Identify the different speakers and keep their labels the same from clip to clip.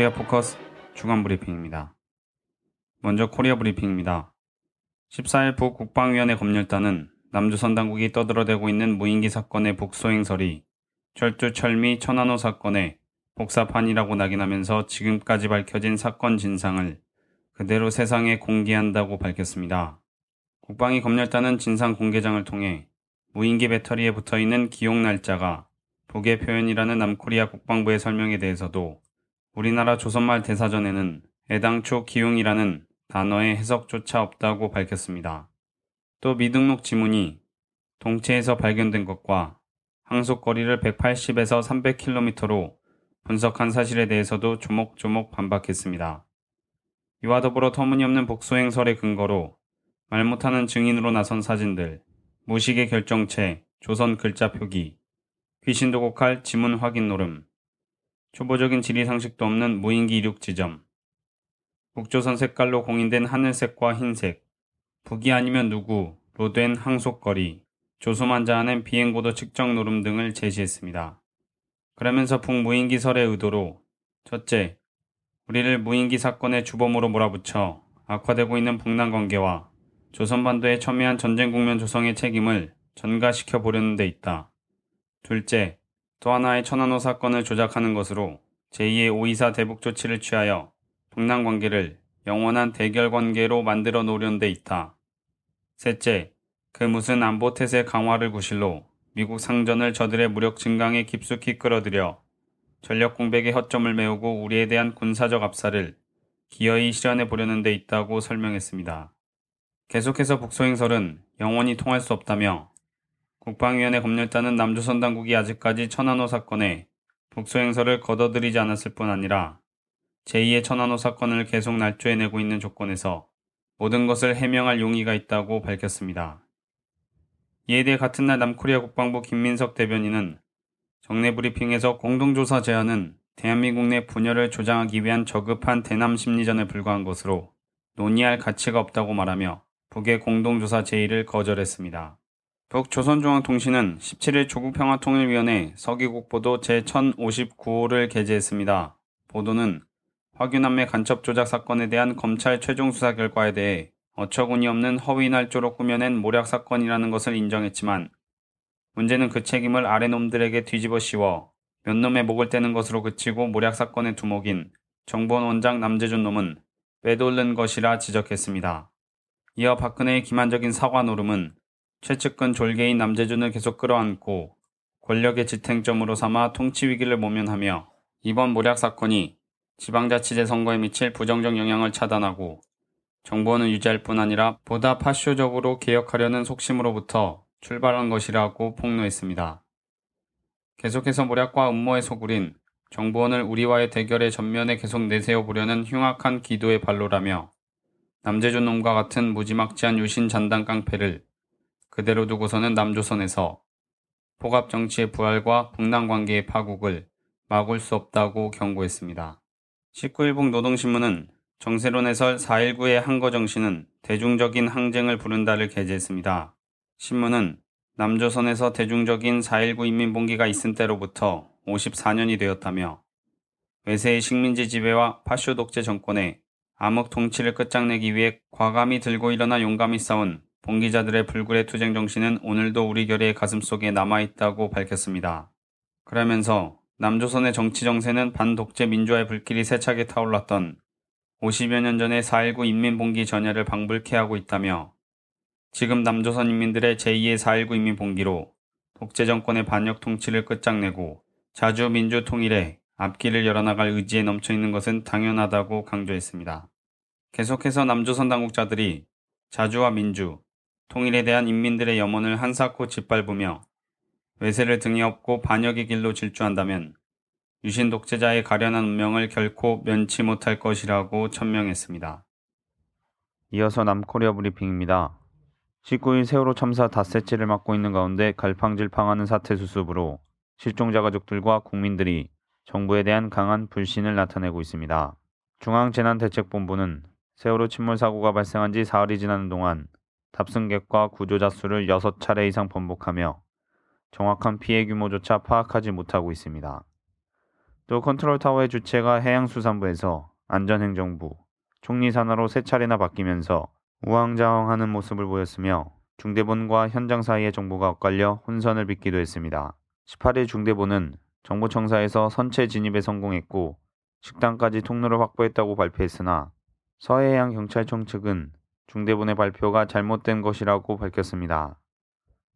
Speaker 1: 코리아 포커스 주간 브리핑입니다. 먼저 코리아 브리핑입니다. 14일 북 국방위원회 검열단은 남조선 당국이 떠들어대고 있는 무인기 사건의 북소행설이 철두철미 천안호 사건의 복사판이라고 낙인하면서 지금까지 밝혀진 사건 진상을 그대로 세상에 공개한다고 밝혔습니다. 국방위 검열단은 진상 공개장을 통해 무인기 배터리에 붙어 있는 기용 날짜가 북의 표현이라는 남코리아 국방부의 설명에 대해서도 우리나라 조선말 대사전에는 애당초 기용이라는 단어의 해석조차 없다고 밝혔습니다. 또 미등록 지문이 동체에서 발견된 것과 항속거리를 180에서 300km로 분석한 사실에 대해서도 조목조목 반박했습니다. 이와 더불어 터무니없는 복수행설의 근거로 말 못하는 증인으로 나선 사진들, 무식의 결정체, 조선 글자 표기, 귀신 도 곡할 지문 확인 노름, 초보적인 지리 상식도 없는 무인기 이륙 지점, 북조선 색깔로 공인된 하늘색과 흰색, 북이 아니면 누구로 된 항속거리, 조소만 자아낸 비행고도 측정 노름 등을 제시했습니다. 그러면서 북무인기설의 의도로 첫째, 우리를 무인기 사건의 주범으로 몰아붙여 악화되고 있는 북남 관계와 조선반도에 첨예한 전쟁 국면 조성의 책임을 전가시켜 보려는 데 있다. 둘째, 또 하나의 천안호 사건을 조작하는 것으로 제2의 524 대북 조치를 취하여 북남 관계를 영원한 대결 관계로 만들어 놓으려는 데 있다. 셋째, 그 무슨 안보 태세 강화를 구실로 미국 상전을 저들의 무력 증강에 깊숙이 끌어들여 전력 공백의 허점을 메우고 우리에 대한 군사적 압사를 기어이 실현해 보려는 데 있다고 설명했습니다. 계속해서 북소행설은 영원히 통할 수 없다며 국방위원회 검열단은 남조선 당국이 아직까지 천안호 사건에 북소행설을 걷어들이지 않았을 뿐 아니라 제2의 천안호 사건을 계속 날조해내고 있는 조건에서 모든 것을 해명할 용의가 있다고 밝혔습니다. 이에 대해 같은 날 남코리아 국방부 김민석 대변인은 정례 브리핑에서 공동조사 제안은 대한민국 내 분열을 조장하기 위한 저급한 대남 심리전에 불과한 것으로 논의할 가치가 없다고 말하며 북의 공동조사 제의를 거절했습니다. 북조선중앙통신은 17일 조국평화통일위원회 서기국보도 제1059호를 게재했습니다. 보도는 화균남매 간첩 조작 사건에 대한 검찰 최종 수사 결과에 대해 어처구니 없는 허위 날조로 꾸며낸 모략 사건이라는 것을 인정했지만 문제는 그 책임을 아래 놈들에게 뒤집어 씌워 몇 놈의 목을 떼는 것으로 그치고 모략 사건의 두목인 정보원 원장 남재준 놈은 빼돌는 것이라 지적했습니다. 이어 박근혜의 기만적인 사과 노름은 최측근 졸개인 남재준을 계속 끌어안고 권력의 지탱점으로 삼아 통치 위기를 모면하며 이번 모략 사건이 지방자치제 선거에 미칠 부정적 영향을 차단하고 정보원을 유지할 뿐 아니라 보다 파쇼적으로 개혁하려는 속심으로부터 출발한 것이라고 폭로했습니다. 계속해서 모략과 음모에 소굴인 정보원을 우리와의 대결의 전면에 계속 내세워 보려는 흉악한 기도의 발로라며 남재준 놈과 같은 무지막지한 유신 잔당 깡패를 그대로 두고서는 남조선에서 포갑 정치의 부활과 북남 관계의 파국을 막을 수 없다고 경고했습니다. 19일북 노동신문은 정세론 해설 4.19의 항거 정신은 대중적인 항쟁을 부른다를 게재했습니다. 신문은 남조선에서 대중적인 4.19 인민봉기가 있은 때로부터 54년이 되었다며 외세의 식민지 지배와 파쇼 독재 정권의 암흑 통치를 끝장내기 위해 과감히 들고 일어나 용감히 싸운 봉기자들의 불굴의 투쟁 정신은 오늘도 우리 결의 가슴 속에 남아있다고 밝혔습니다. 그러면서 남조선의 정치 정세는 반독재 민주화의 불길이 세차게 타올랐던 50여 년 전의 4.19 인민봉기 전야를 방불케 하고 있다며 지금 남조선 인민들의 제2의 4.19 인민봉기로 독재 정권의 반역 통치를 끝장내고 자주 민주 통일에 앞길을 열어나갈 의지에 넘쳐있는 것은 당연하다고 강조했습니다. 계속해서 남조선 당국자들이 자주와 민주, 통일에 대한 인민들의 염원을 한사코 짓밟으며 외세를 등에 업고 반역의 길로 질주한다면 유신 독재자의 가련한 운명을 결코 면치 못할 것이라고 천명했습니다. 이어서 남코리아 브리핑입니다. 19일 세월호 참사 닷새째를 맞고 있는 가운데 갈팡질팡하는 사태 수습으로 실종자 가족들과 국민들이 정부에 대한 강한 불신을 나타내고 있습니다. 중앙재난대책본부는 세월호 침몰 사고가 발생한 지 사흘이 지나는 동안 탑승객과 구조자 수를 6차례 이상 번복하며 정확한 피해 규모조차 파악하지 못하고 있습니다. 또 컨트롤 타워의 주체가 해양수산부에서 안전행정부, 총리 산하로 세 차례나 바뀌면서 우왕좌왕하는 모습을 보였으며 중대본과 현장 사이의 정보가 엇갈려 혼선을 빚기도 했습니다. 18일 중대본은 정보청사에서 선체 진입에 성공했고 식당까지 통로를 확보했다고 발표했으나 서해해양 경찰청 측은 중대본의 발표가 잘못된 것이라고 밝혔습니다.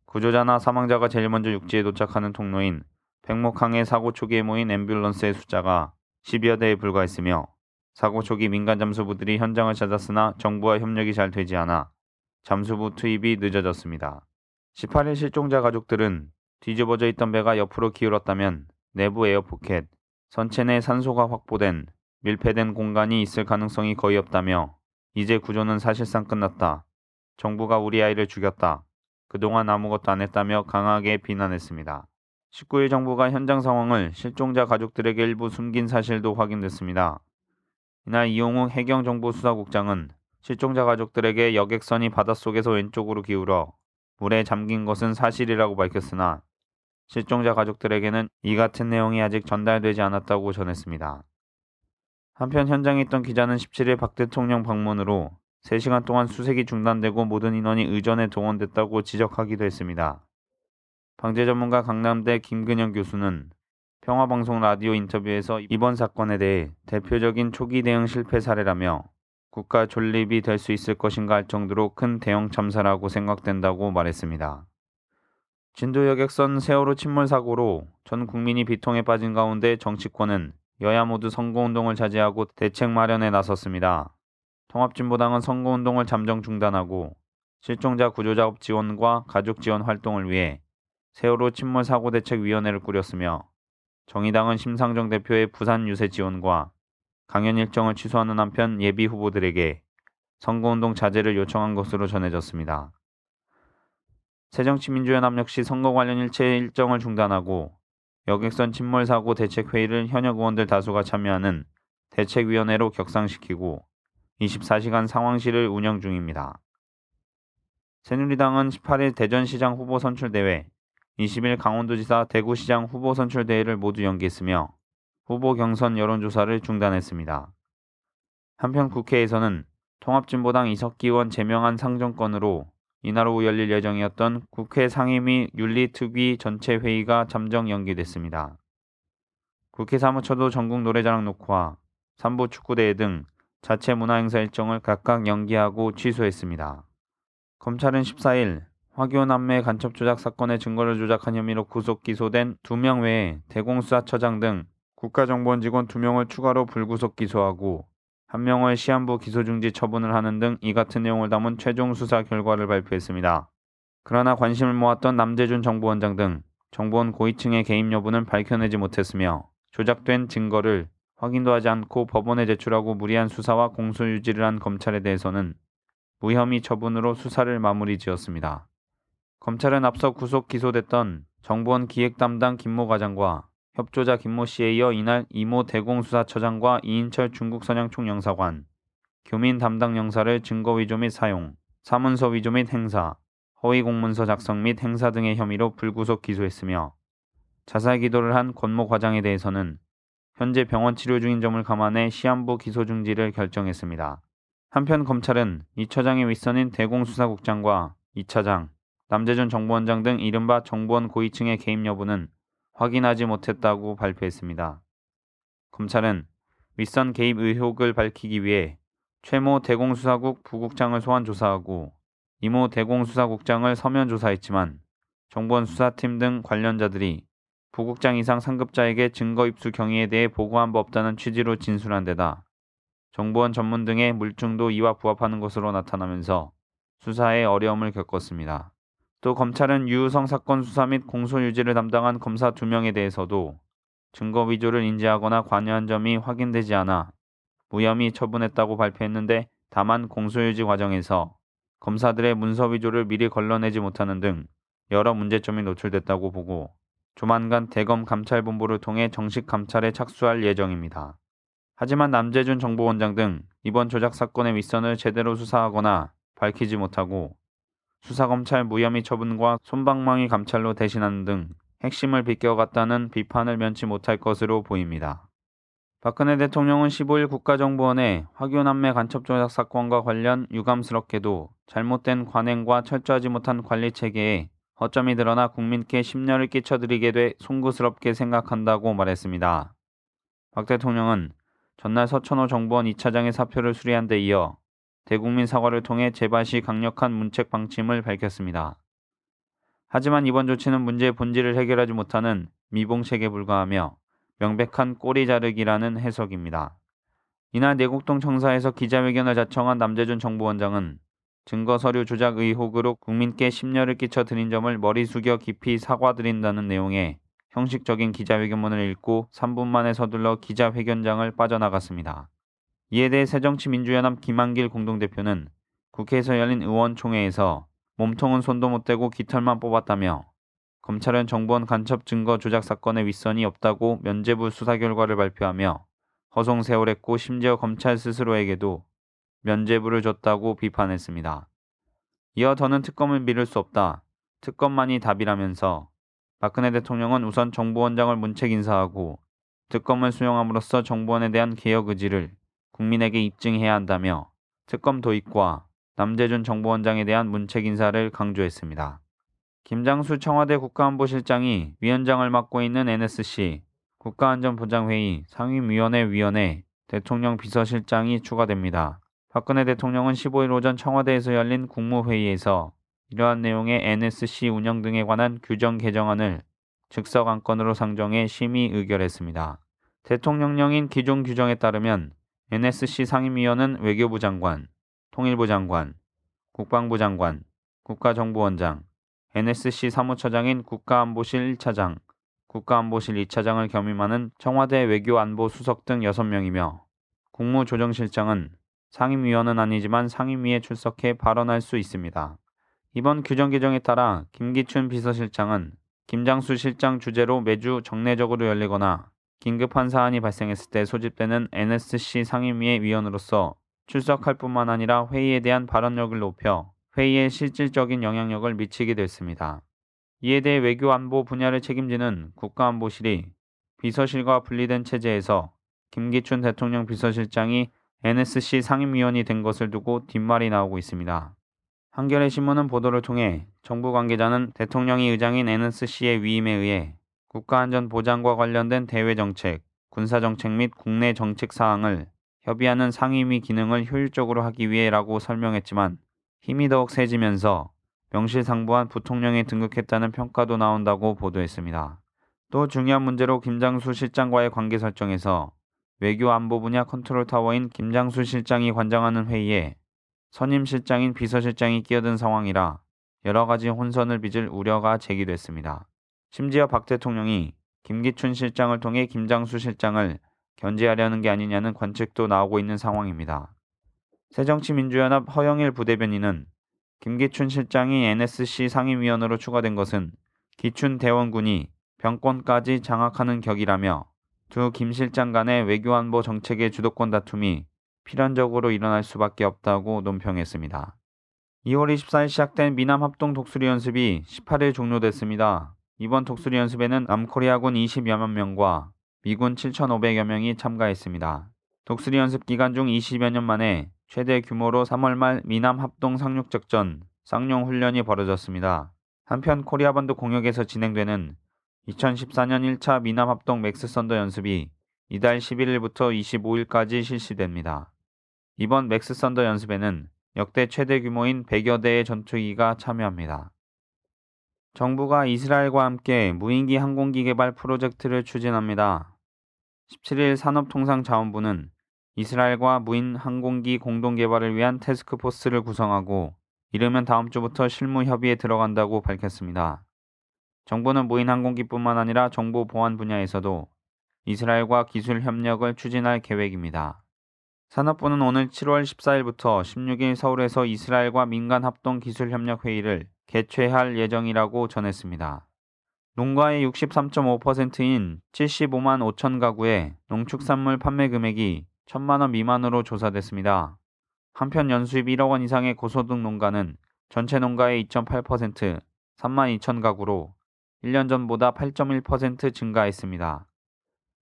Speaker 1: 구조자나 사망자가 제일 먼저 육지에 도착하는 통로인 백목항의 사고 초기에 모인 앰뷸런스의 숫자가 10여 대에 불과했으며 사고 초기 민간 잠수부들이 현장을 찾았으나 정부와 협력이 잘 되지 않아 잠수부 투입이 늦어졌습니다. 18일 실종자 가족들은 뒤집어져 있던 배가 옆으로 기울었다면 내부 에어포켓, 선체 내 산소가 확보된 밀폐된 공간이 있을 가능성이 거의 없다며 이제 구조는 사실상 끝났다. 정부가 우리 아이를 죽였다. 그동안 아무것도 안 했다며 강하게 비난했습니다. 19일 정부가 현장 상황을 실종자 가족들에게 일부 숨긴 사실도 확인됐습니다. 이날 이용욱 해경정보수사국장은 실종자 가족들에게 여객선이 바닷속에서 왼쪽으로 기울어 물에 잠긴 것은 사실이라고 밝혔으나 실종자 가족들에게는 이 같은 내용이 아직 전달되지 않았다고 전했습니다. 한편 현장에 있던 기자는 17일 박 대통령 방문으로 3시간 동안 수색이 중단되고 모든 인원이 의전에 동원됐다고 지적하기도 했습니다. 방재 전문가 강남대 김근영 교수는 평화방송 라디오 인터뷰에서 이번 사건에 대해 대표적인 초기 대응 실패 사례라며 국가 존립이 될 수 있을 것인가 할 정도로 큰 대형 참사라고 생각된다고 말했습니다. 진도 여객선 세월호 침몰 사고로 전 국민이 비통에 빠진 가운데 정치권은 여야 모두 선거운동을 자제하고 대책 마련에 나섰습니다. 통합진보당은 선거운동을 잠정 중단하고 실종자 구조작업 지원과 가족 지원 활동을 위해 세월호 침몰 사고 대책 위원회를 꾸렸으며 정의당은 심상정 대표의 부산 유세 지원과 강연 일정을 취소하는 한편 예비 후보들에게 선거운동 자제를 요청한 것으로 전해졌습니다. 새정치민주연합 역시 선거 관련 일체 일정을 중단하고 여객선 침몰 사고 대책 회의를 현역 의원들 다수가 참여하는 대책위원회로 격상시키고 24시간 상황실을 운영 중입니다. 새누리당은 18일 대전시장 후보 선출대회 20일 강원도지사 대구시장 후보 선출 대회를 모두 연기했으며 후보 경선 여론조사를 중단했습니다. 한편 국회에서는 통합진보당 이석기 의원 제명한 상정권으로 이날 오후 열릴 예정이었던 국회 상임위 윤리특위 전체 회의가 잠정 연기됐습니다. 국회 사무처도 전국 노래자랑 녹화, 3부 축구대회 등 자체 문화행사 일정을 각각 연기하고 취소했습니다. 검찰은 14일 화교 남매 간첩 조작 사건의 증거를 조작한 혐의로 구속 기소된 2명 외에 대공수사처장 등 국가정보원 직원 2명을 추가로 불구속 기소하고 1명을 시한부 기소중지 처분을 하는 등 이 같은 내용을 담은 최종 수사 결과를 발표했습니다. 그러나 관심을 모았던 남재준 정보원장 등 정보원 고위층의 개입 여부는 밝혀내지 못했으며 조작된 증거를 확인도 하지 않고 법원에 제출하고 무리한 수사와 공소 유지를 한 검찰에 대해서는 무혐의 처분으로 수사를 마무리 지었습니다. 검찰은 앞서 구속 기소됐던 정보원 기획 담당 김모 과장과 협조자 김모 씨에 이어 이날 이모 대공수사처장과 이인철 중국 선양 총영사관, 교민 담당 영사를 증거 위조 및 사용, 사문서 위조 및 행사, 허위 공문서 작성 및 행사 등의 혐의로 불구속 기소했으며 자살 기도를 한 권모 과장에 대해서는 현재 병원 치료 중인 점을 감안해 시한부 기소 중지를 결정했습니다. 한편 검찰은 이 처장의 윗선인 대공수사국장과 이 차장, 남재준 정보원장 등 이른바 정보원 고위층의 개입 여부는 확인하지 못했다고 발표했습니다. 검찰은 윗선 개입 의혹을 밝히기 위해 최모 대공수사국 부국장을 소환 조사하고 이모 대공수사국장을 서면 조사했지만 정보원 수사팀 등 관련자들이 부국장 이상 상급자에게 증거 입수 경위에 대해 보고한 바 없다는 취지로 진술한 데다 정보원 전문 등의 물증도 이와 부합하는 것으로 나타나면서 수사에 어려움을 겪었습니다. 또 검찰은 유우성 사건 수사 및 공소 유지를 담당한 검사 두 명에 대해서도 증거 위조를 인지하거나 관여한 점이 확인되지 않아 무혐의 처분했다고 발표했는데 다만 공소유지 과정에서 검사들의 문서 위조를 미리 걸러내지 못하는 등 여러 문제점이 노출됐다고 보고 조만간 대검 감찰본부를 통해 정식 감찰에 착수할 예정입니다. 하지만 남재준 정보원장 등 이번 조작 사건의 윗선을 제대로 수사하거나 밝히지 못하고 수사검찰 무혐의 처분과 손방망이 감찰로 대신하는 등 핵심을 비껴갔다는 비판을 면치 못할 것으로 보입니다. 박근혜 대통령은 15일 국가정보원의 화교남매 간첩 조작 사건과 관련 유감스럽게도 잘못된 관행과 철저하지 못한 관리 체계에 허점이 드러나 국민께 심려를 끼쳐드리게 돼 송구스럽게 생각한다고 말했습니다. 박 대통령은 전날 서천호 정보원 2차장의 사표를 수리한 데 이어 대국민 사과를 통해 시 강력한 문책 방침을 밝혔습니다. 하지만 이번 조치는 문제의 본질을 해결하지 못하는 미봉책에 불과하며 명백한 꼬리 자르기라는 해석입니다. 이날 내곡동 청사에서 기자회견을 자청한 남재준 정보원장은 증거 서류 조작 의혹으로 국민께 심려를 끼쳐 드린 점을 머리 숙여 깊이 사과드린다는 내용의 형식적인 기자회견문을 읽고 3분 만에 서둘러 기자회견장을 빠져나갔습니다. 이에 대해 새정치민주연합 김한길 공동대표는 국회에서 열린 의원총회에서 몸통은 손도 못 대고 깃털만 뽑았다며 검찰은 정부원 간첩 증거 조작 사건에 윗선이 없다고 면죄부 수사 결과를 발표하며 허송세월했고 심지어 검찰 스스로에게도 면죄부를 줬다고 비판했습니다. 이어 더는 특검을 미룰 수 없다. 특검만이 답이라면서 박근혜 대통령은 우선 정부원장을 문책 인사하고 특검을 수용함으로써 정부원에 대한 개혁 의지를 국민에게 입증해야 한다며 특검 도입과 남재준 정부원장에 대한 문책 인사를 강조했습니다. 김장수 청와대 국가안보실장이 위원장을 맡고 있는 NSC 국가안전보장회의 상임위원회 위원회 대통령 비서실장이 추가됩니다. 박근혜 대통령은 15일 오전 청와대에서 열린 국무회의에서 이러한 내용의 NSC 운영 등에 관한 규정 개정안을 즉석 안건으로 상정해 심의 의결했습니다. 대통령령인 기존 규정에 따르면 NSC 상임위원은 외교부 장관, 통일부 장관, 국방부 장관, 국가정보원장, NSC 사무처장인 국가안보실 1차장, 국가안보실 2차장을 겸임하는 청와대 외교안보수석 등 6명이며 국무조정실장은 상임위원은 아니지만 상임위에 출석해 발언할 수 있습니다. 이번 규정 개정에 따라 김기춘 비서실장은 김장수 실장 주재로 매주 정례적으로 열리거나 긴급한 사안이 발생했을 때 소집되는 NSC 상임위의 위원으로서 출석할 뿐만 아니라 회의에 대한 발언력을 높여 회의에 실질적인 영향력을 미치게 됐습니다. 이에 대해 외교안보 분야를 책임지는 국가안보실이 비서실과 분리된 체제에서 김기춘 대통령 비서실장이 NSC 상임위원이 된 것을 두고 뒷말이 나오고 있습니다. 한겨레 신문은 보도를 통해 정부 관계자는 대통령이 의장인 NSC의 위임에 의해 국가안전보장과 관련된 대외정책, 군사정책 및 국내 정책 사항을 협의하는 상임위 기능을 효율적으로 하기 위해라고 설명했지만 힘이 더욱 세지면서 명실상부한 부통령에 등극했다는 평가도 나온다고 보도했습니다. 또 중요한 문제로 김장수 실장과의 관계 설정에서 외교 안보 분야 컨트롤 타워인 김장수 실장이 관장하는 회의에 선임 실장인 비서실장이 끼어든 상황이라 여러 가지 혼선을 빚을 우려가 제기됐습니다. 심지어 박 대통령이 김기춘 실장을 통해 김장수 실장을 견제하려는 게 아니냐는 관측도 나오고 있는 상황입니다. 새정치민주연합 허영일 부대변인은 김기춘 실장이 NSC 상임위원으로 추가된 것은 기춘 대원군이 병권까지 장악하는 격이라며 두 김 실장 간의 외교안보 정책의 주도권 다툼이 필연적으로 일어날 수밖에 없다고 논평했습니다. 2월 24일 시작된 미남 합동 독수리 연습이 18일 종료됐습니다. 이번 독수리 연습에는 남코리아군 20여만 명과 미군 7,500여 명이 참가했습니다. 독수리 연습 기간 중 20여 년 만에 최대 규모로 3월 말 미남 합동 상륙작전 쌍용 훈련이 벌어졌습니다. 한편 코리아반도 공역에서 진행되는 2014년 1차 미남 합동 맥스 썬더 연습이 이달 11일부터 25일까지 실시됩니다. 이번 맥스 썬더 연습에는 역대 최대 규모인 100여 대의 전투기가 참여합니다. 정부가 이스라엘과 함께 무인기 항공기 개발 프로젝트를 추진합니다. 17일 산업통상자원부는 이스라엘과 무인 항공기 공동 개발을 위한 태스크포스를 구성하고 이르면 다음 주부터 실무 협의에 들어간다고 밝혔습니다. 정부는 무인 항공기뿐만 아니라 정보 보안 분야에서도 이스라엘과 기술 협력을 추진할 계획입니다. 산업부는 오늘 7월 14일부터 16일 서울에서 이스라엘과 민간 합동 기술 협력 회의를 개최할 예정이라고 전했습니다. 농가의 63.5%인 75만 5천 가구의 농축산물 판매 금액이 천만 원 미만으로 조사됐습니다. 한편 연수입 1억 원 이상의 고소득 농가는 전체 농가의 2.8% 3만 2천 가구로 1년 전보다 8.1% 증가했습니다.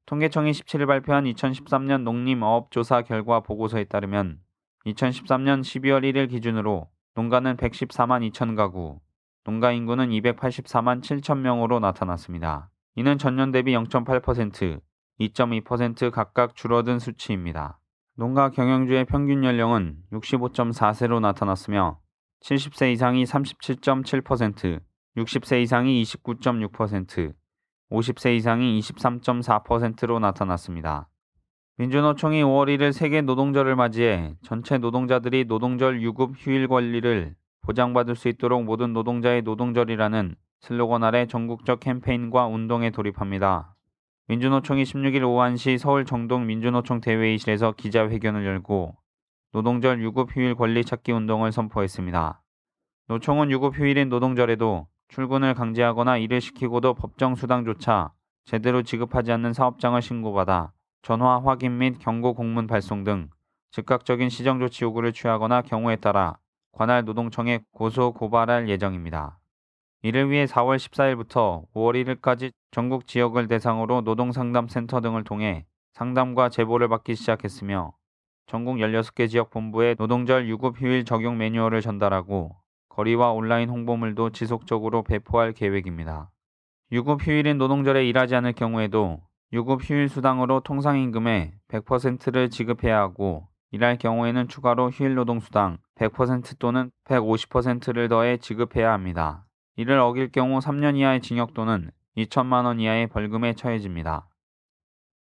Speaker 1: 통계청이 17일 발표한 2013년 농림어업조사 결과 보고서에 따르면 2013년 12월 1일 기준으로 농가는 114만 2천 가구, 농가 인구는 284만 7천 명으로 나타났습니다. 이는 전년 대비 0.8%, 2.2% 각각 줄어든 수치입니다. 농가 경영주의 평균 연령은 65.4세로 나타났으며 70세 이상이 37.7%, 60세 이상이 29.6%, 50세 이상이 23.4%로 나타났습니다. 민주노총이 5월 1일 세계 노동절을 맞이해 전체 노동자들이 노동절 유급 휴일 권리를 보장받을 수 있도록 모든 노동자의 노동절이라는 슬로건 아래 전국적 캠페인과 운동에 돌입합니다. 민주노총이 16일 오후 1시 서울 정동 민주노총 대회의실에서 기자회견을 열고 노동절 유급 휴일 권리 찾기 운동을 선포했습니다. 노총은 유급 휴일인 노동절에도 출근을 강제하거나 일을 시키고도 법정 수당조차 제대로 지급하지 않는 사업장을 신고받아 전화 확인 및 경고 공문 발송 등 즉각적인 시정 조치 요구를 취하거나 경우에 따라 관할 노동청에 고소 고발할 예정입니다. 이를 위해 4월 14일부터 5월 1일까지 전국 지역을 대상으로 노동상담센터 등을 통해 상담과 제보를 받기 시작했으며 전국 16개 지역 본부에 노동절 유급 휴일 적용 매뉴얼을 전달하고 거리와 온라인 홍보물도 지속적으로 배포할 계획입니다. 유급 휴일인 노동절에 일하지 않을 경우에도 유급 휴일 수당으로 통상 임금의 100%를 지급해야 하고 일할 경우에는 추가로 휴일 노동 수당 100% 또는 150%를 더해 지급해야 합니다. 이를 어길 경우 3년 이하의 징역 또는 2천만 원 이하의 벌금에 처해집니다.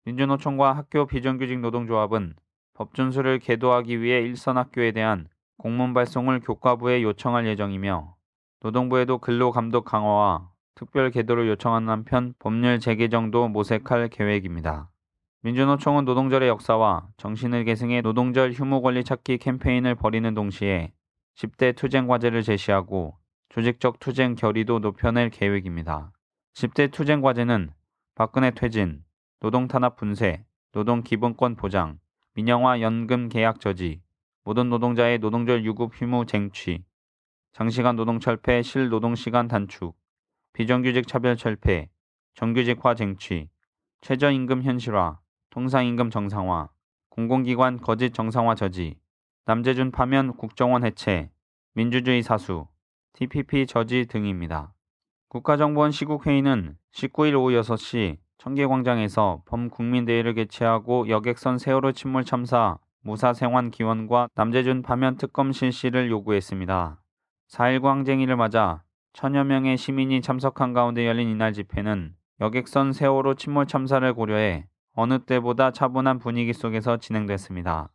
Speaker 1: 민주노총과 학교 비정규직 노동조합은 법 준수를 계도하기 위해 일선 학교에 대한 공문 발송을 교과부에 요청할 예정이며 노동부에도 근로감독 강화와 특별 계도를 요청한 한편 법률 재개정도 모색할 계획입니다. 민주노총은 노동절의 역사와 정신을 계승해 노동절 휴무 권리 찾기 캠페인을 벌이는 동시에 10대 투쟁 과제를 제시하고 조직적 투쟁 결의도 높여낼 계획입니다. 10대 투쟁 과제는 박근혜 퇴진, 노동 탄압 분쇄, 노동 기본권 보장, 민영화 연금 계약 저지, 모든 노동자의 노동절 유급 휴무 쟁취, 장시간 노동 철폐 실노동 시간 단축, 비정규직 차별 철폐, 정규직화 쟁취, 최저임금 현실화, 통상임금 정상화, 공공기관 거짓 정상화 저지, 남재준 파면 국정원 해체, 민주주의 사수, TPP 저지 등입니다. 국가정보원 시국회의는 19일 오후 6시 청계광장에서 범국민대회를 개최하고 여객선 세월호 침몰 참사 무사 생還기원과 남재준 파면 특검 실시를 요구했습니다. 4.19 항쟁일을 맞아 천여 명의 시민이 참석한 가운데 열린 이날 집회는 여객선 세월호 침몰 참사를 고려해 어느 때보다 차분한 분위기 속에서 진행됐습니다.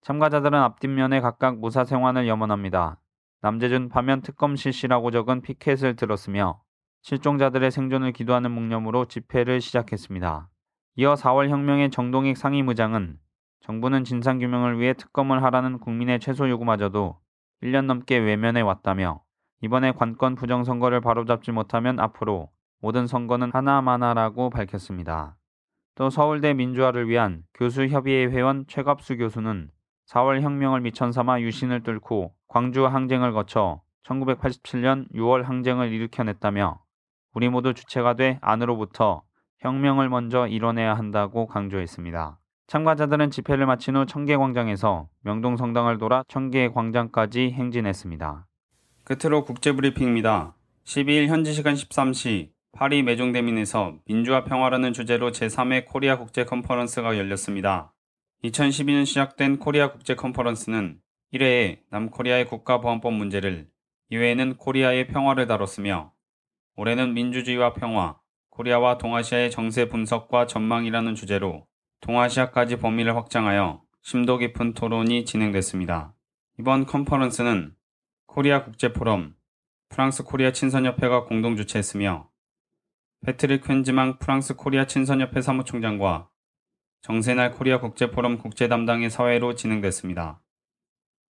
Speaker 1: 참가자들은 앞뒷면에 각각 무사 생환을 염원합니다. 남재준 파면 특검 실시라고 적은 피켓을 들었으며 실종자들의 생존을 기도하는 묵념으로 집회를 시작했습니다. 이어 4월 혁명의 정동익 상임의장은 정부는 진상규명을 위해 특검을 하라는 국민의 최소 요구마저도 1년 넘게 외면해 왔다며 이번에 관건 부정선거를 바로잡지 못하면 앞으로 모든 선거는 하나마나라고 밝혔습니다. 또 서울대 민주화를 위한 교수협의회 회원 최갑수 교수는 4월 혁명을 미천 삼아 유신을 뚫고 광주 항쟁을 거쳐 1987년 6월 항쟁을 일으켜냈다며 우리 모두 주체가 돼 안으로부터 혁명을 먼저 이뤄내야 한다고 강조했습니다. 참가자들은 집회를 마친 후 청계광장에서 명동성당을 돌아 청계광장까지 행진했습니다.
Speaker 2: 끝으로 국제브리핑입니다. 12일 현지 시간 13시 파리 메종데민에서 민주와 평화라는 주제로 제3회 코리아 국제 컨퍼런스가 열렸습니다. 2012년 시작된 코리아 국제 컨퍼런스는 1회에 남코리아의 국가보안법 문제를 2회에는 코리아의 평화를 다뤘으며 올해는 민주주의와 평화, 코리아와 동아시아의 정세 분석과 전망이라는 주제로 동아시아까지 범위를 확장하여 심도 깊은 토론이 진행됐습니다. 이번 컨퍼런스는 코리아 국제 포럼, 프랑스 코리아 친선협회가 공동 주최했으며 패트릭 퀸즈망 프랑스 코리아 친선협회 사무총장과 정세날 코리아 국제 포럼 국제 담당의 사회로 진행됐습니다.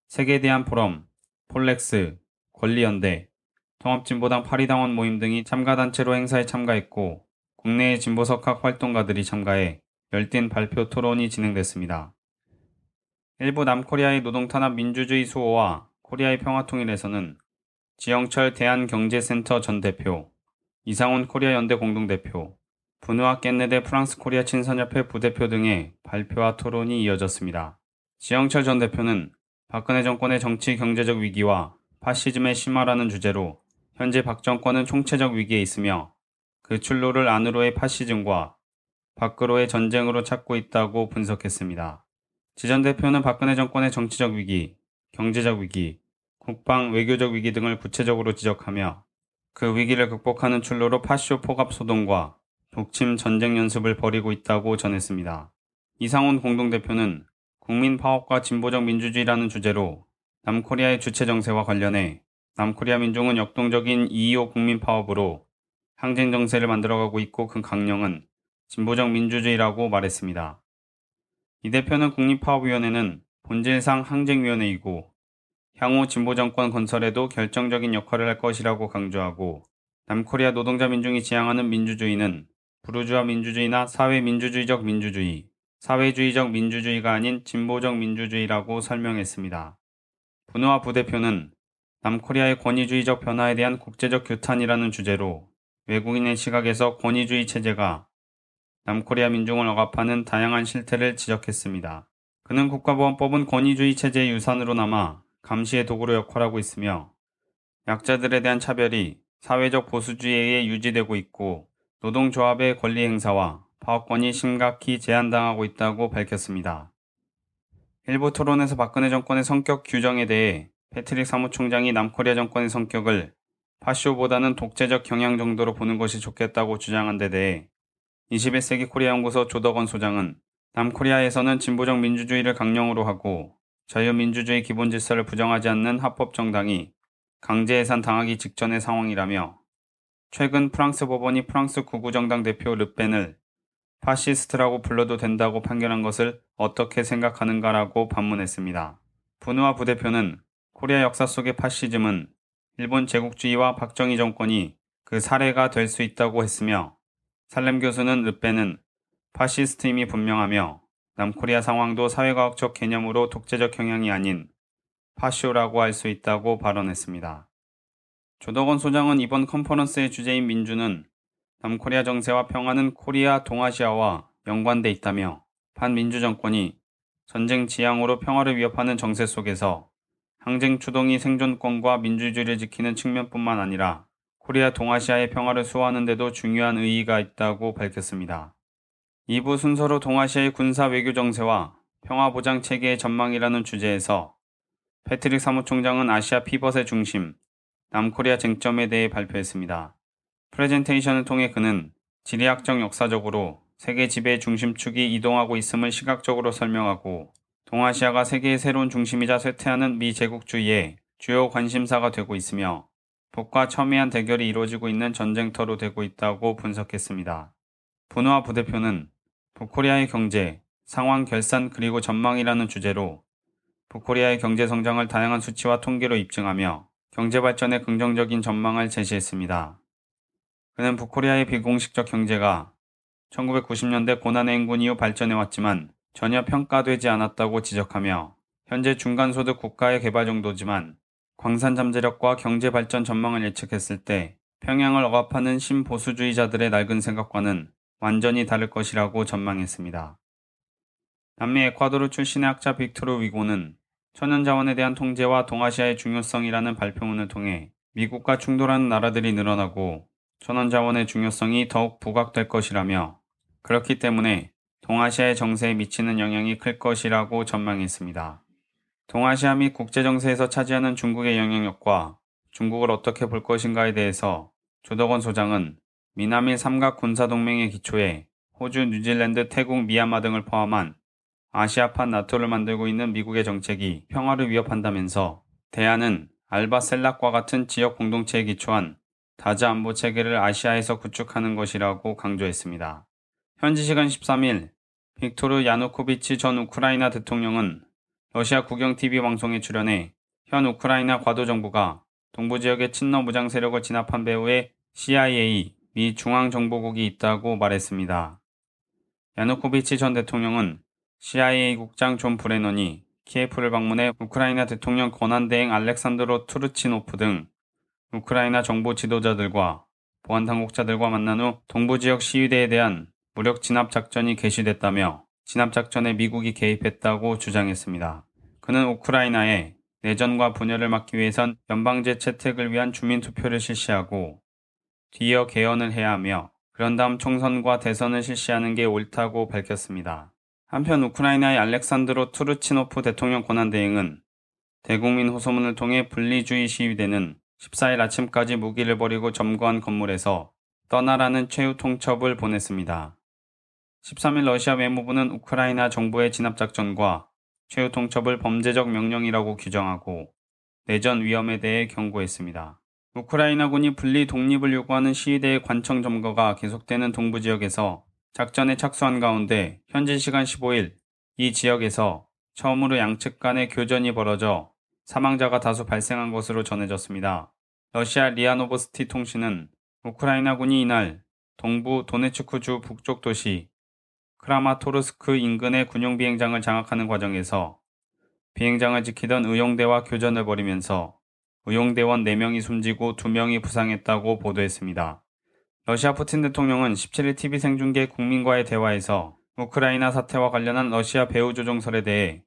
Speaker 2: 세계에 대한 포럼, 폴렉스, 권리연대, 통합진보당 파리당원 모임 등이 참가단체로 행사에 참가했고 국내의 진보석학 활동가들이 참가해 열띤 발표 토론이 진행됐습니다. 일부 남코리아의 노동탄압 민주주의 수호와 코리아의 평화통일에서는 지영철 대한경제센터 전 대표,
Speaker 1: 이상훈 코리아 연대 공동대표, 브누아 께네데 프랑스 코리아 친선협회 부대표 등의 발표와 토론이 이어졌습니다. 지영철 전 대표는 박근혜 정권의 정치 경제적 위기와 파시즘의 심화라는 주제로 현재 박 정권은 총체적 위기에 있으며 그 출로를 안으로의 파시즘과 밖으로의 전쟁으로 찾고 있다고 분석했습니다. 지전 대표는 박근혜 정권의 정치적 위기, 경제적 위기, 국방, 외교적 위기 등을 구체적으로 지적하며 그 위기를 극복하는 출로로 파쇼 포갑 소동과 독침 전쟁 연습을 벌이고 있다고 전했습니다. 이상훈 공동대표는 국민 파업과 진보적 민주주의라는 주제로 남코리아의 주체 정세와 관련해 남코리아 민중은 역동적인 2.25 국민 파업으로 항쟁 정세를 만들어가고 있고 그 강령은 진보적 민주주의라고 말했습니다. 이 대표는 국립파업위원회는 본질상 항쟁위원회이고 향후 진보 정권 건설에도 결정적인 역할을 할 것이라고 강조하고 남코리아 노동자 민중이 지향하는 민주주의는 부르주아 민주주의나 사회 민주주의적 민주주의, 사회주의적 민주주의가 아닌 진보적 민주주의라고 설명했습니다. 분우아 부대표는 남코리아의 권위주의적 변화에 대한 국제적 규탄이라는 주제로 외국인의 시각에서 권위주의 체제가 남코리아 민중을 억압하는 다양한 실태를 지적했습니다. 그는 국가보안법은 권위주의 체제의 유산으로 남아 감시의 도구로 역할하고 있으며 약자들에 대한 차별이 사회적 보수주의에 의해 유지되고 있고 노동조합의 권리 행사와 파업권이 심각히 제한당하고 있다고 밝혔습니다. 일부 토론에서 박근혜 정권의 성격 규정에 대해 패트릭 사무총장이 남코리아 정권의 성격을 파쇼보다는 독재적 경향 정도로 보는 것이 좋겠다고 주장한 데 대해 21세기 코리아 연구소 조덕원 소장은 남코리아에서는 진보적 민주주의를 강령으로 하고 자유민주주의 기본 질서를 부정하지 않는 합법 정당이 강제 해산 당하기 직전의 상황이라며 최근 프랑스 법원이 프랑스 극우 정당 대표 르펜을 파시스트라고 불러도 된다고 판결한 것을 어떻게 생각하는가라고 반문했습니다. 분우아 부대표는 코리아 역사 속의 파시즘은 일본 제국주의와 박정희 정권이 그 사례가 될 수 있다고 했으며 살렘 교수는 르펜은 파시스트임이 분명하며 남코리아 상황도 사회과학적 개념으로 독재적 경향이 아닌 파쇼라고 할 수 있다고 발언했습니다. 조덕원 소장은 이번 컨퍼런스의 주제인 민주는 남코리아 정세와 평화는 코리아 동아시아와 연관돼 있다며 반민주 정권이 전쟁 지향으로 평화를 위협하는 정세 속에서 항쟁 추동이 생존권과 민주주의를 지키는 측면뿐만 아니라 코리아 동아시아의 평화를 수호하는 데도 중요한 의의가 있다고 밝혔습니다. 2부 순서로 동아시아의 군사 외교 정세와 평화 보장 체계의 전망이라는 주제에서 패트릭 사무총장은 아시아 피벗의 중심, 남코리아 쟁점에 대해 발표했습니다. 프레젠테이션을 통해 그는 지리학적 역사적으로 세계 지배의 중심축이 이동하고 있음을 시각적으로 설명하고 동아시아가 세계의 새로운 중심이자 쇠퇴하는 미 제국주의의 주요 관심사가 되고 있으며 북과 첨예한 대결이 이루어지고 있는 전쟁터로 되고 있다고 분석했습니다. 분우아 부대표는 북코리아의 경제, 상황 결산 그리고 전망이라는 주제로 북코리아의 경제 성장을 다양한 수치와 통계로 입증하며 경제 발전의 긍정적인 전망을 제시했습니다. 그는 북코리아의 비공식적 경제가 1990년대 고난의 행군 이후 발전해왔지만 전혀 평가되지 않았다고 지적하며 현재 중간소득 국가의 개발 정도지만 광산 잠재력과 경제 발전 전망을 예측했을 때 평양을 억압하는 신보수주의자들의 낡은 생각과는 완전히 다를 것이라고 전망했습니다. 남미 에콰도르 출신의 학자 빅토르 위고는 천연자원에 대한 통제와 동아시아의 중요성이라는 발표문을 통해 미국과 충돌하는 나라들이 늘어나고 천연자원의 중요성이 더욱 부각될 것이라며 그렇기 때문에 동아시아의 정세에 미치는 영향이 클 것이라고 전망했습니다. 동아시아 및 국제정세에서 차지하는 중국의 영향력과 중국을 어떻게 볼 것인가에 대해서 조덕원 소장은 미남일 삼각 군사동맹의 기초에 호주, 뉴질랜드, 태국, 미얀마 등을 포함한 아시아판 나토를 만들고 있는 미국의 정책이 평화를 위협한다면서 대안은 알바 셀락과 같은 지역 공동체에 기초한 다자 안보 체계를 아시아에서 구축하는 것이라고 강조했습니다. 현지 시간 13일 빅토르 야누코비치 전 우크라이나 대통령은 러시아 국영 TV 방송에 출연해 현 우크라이나 과도 정부가 동부 지역의 친러 무장 세력을 진압한 배후에 CIA, 미 중앙정보국이 있다고 말했습니다. 야누코비치 전 대통령은 CIA 국장 존 브레넌이 키예프를 방문해 우크라이나 대통령 권한대행 알렉산드로 투르치노프 등 우크라이나 정보 지도자들과 보안 당국자들과 만난 후 동부 지역 시위대에 대한 무력 진압 작전이 개시됐다며 진압 작전에 미국이 개입했다고 주장했습니다. 그는 우크라이나에 내전과 분열을 막기 위해선 연방제 채택을 위한 주민 투표를 실시하고 뒤이어 개헌을 해야 하며 그런 다음 총선과 대선을 실시하는 게 옳다고 밝혔습니다. 한편 우크라이나의 알렉산드로 투르치노프 대통령 권한대행은 대국민 호소문을 통해 분리주의 시위대는 14일 아침까지 무기를 버리고 점거한 건물에서 떠나라는 최후 통첩을 보냈습니다. 13일 러시아 외무부는 우크라이나 정부의 진압작전과 최후 통첩을 범죄적 명령이라고 규정하고 내전 위험에 대해 경고했습니다. 우크라이나군이 분리 독립을 요구하는 시위대의 관청 점거가 계속되는 동부 지역에서 작전에 착수한 가운데 현지 시간 15일 이 지역에서 처음으로 양측 간의 교전이 벌어져 사망자가 다수 발생한 것으로 전해졌습니다. 러시아 리아노보스티 통신은 우크라이나군이 이날 동부 도네츠크주 북쪽 도시 크라마토르스크 인근의 군용 비행장을 장악하는 과정에서 비행장을 지키던 의용대와 교전을 벌이면서 의용대원 4명이 숨지고 2명이 부상했다고 보도했습니다. 러시아 푸틴 대통령은 17일 TV 생중계 국민과의 대화에서 우크라이나 사태와 관련한 러시아 배후 조종설에 대해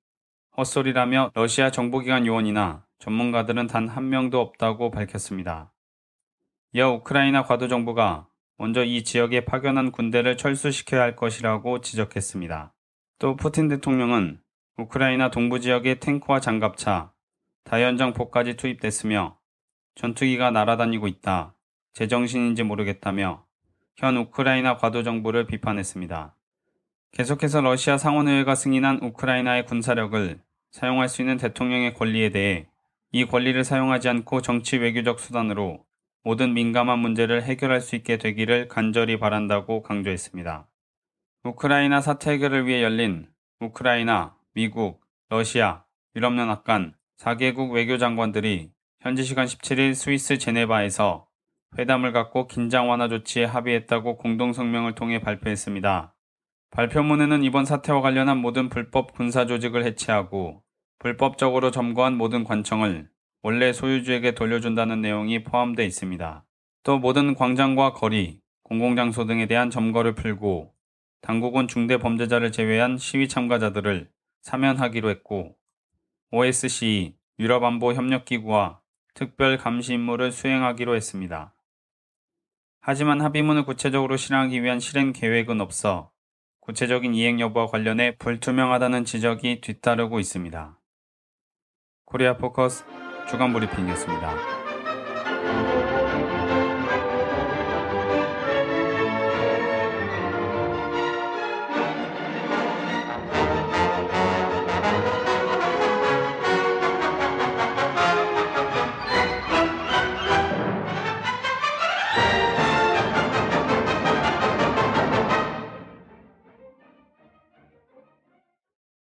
Speaker 1: 헛소리라며 러시아 정보기관 요원이나 전문가들은 단 한 명도 없다고 밝혔습니다. 이어 우크라이나 과도 정부가 먼저 이 지역에 파견한 군대를 철수시켜야 할 것이라고 지적했습니다. 또 푸틴 대통령은 우크라이나 동부 지역에 탱크와 장갑차, 다연장포까지 투입됐으며 전투기가 날아다니고 있다. 제정신인지 모르겠다며 현 우크라이나 과도 정부를 비판했습니다. 계속해서 러시아 상원의회가 승인한 우크라이나의 군사력을 사용할 수 있는 대통령의 권리에 대해 이 권리를 사용하지 않고 정치 외교적 수단으로 모든 민감한 문제를 해결할 수 있게 되기를 간절히 바란다고 강조했습니다. 우크라이나 사태 해결을 위해 열린 우크라이나, 미국, 러시아, 유럽연합 간 4개국 외교장관들이 현지 시간 17일 스위스 제네바에서 회담을 갖고 긴장 완화 조치에 합의했다고 공동성명을 통해 발표했습니다. 발표문에는 이번 사태와 관련한 모든 불법 군사 조직을 해체하고 불법적으로 점거한 모든 관청을 원래 소유주에게 돌려준다는 내용이 포함되어 있습니다. 또 모든 광장과 거리, 공공장소 등에 대한 점거를 풀고 당국은 중대 범죄자를 제외한 시위 참가자들을 사면하기로 했고 OSCE 유럽안보협력기구와 특별 감시 임무를 수행하기로 했습니다. 하지만 합의문을 구체적으로 실행하기 위한 실행 계획은 없어 구체적인 이행 여부와 관련해 불투명하다는 지적이 뒤따르고 있습니다. 코리아 포커스 주간 브리핑이었습니다.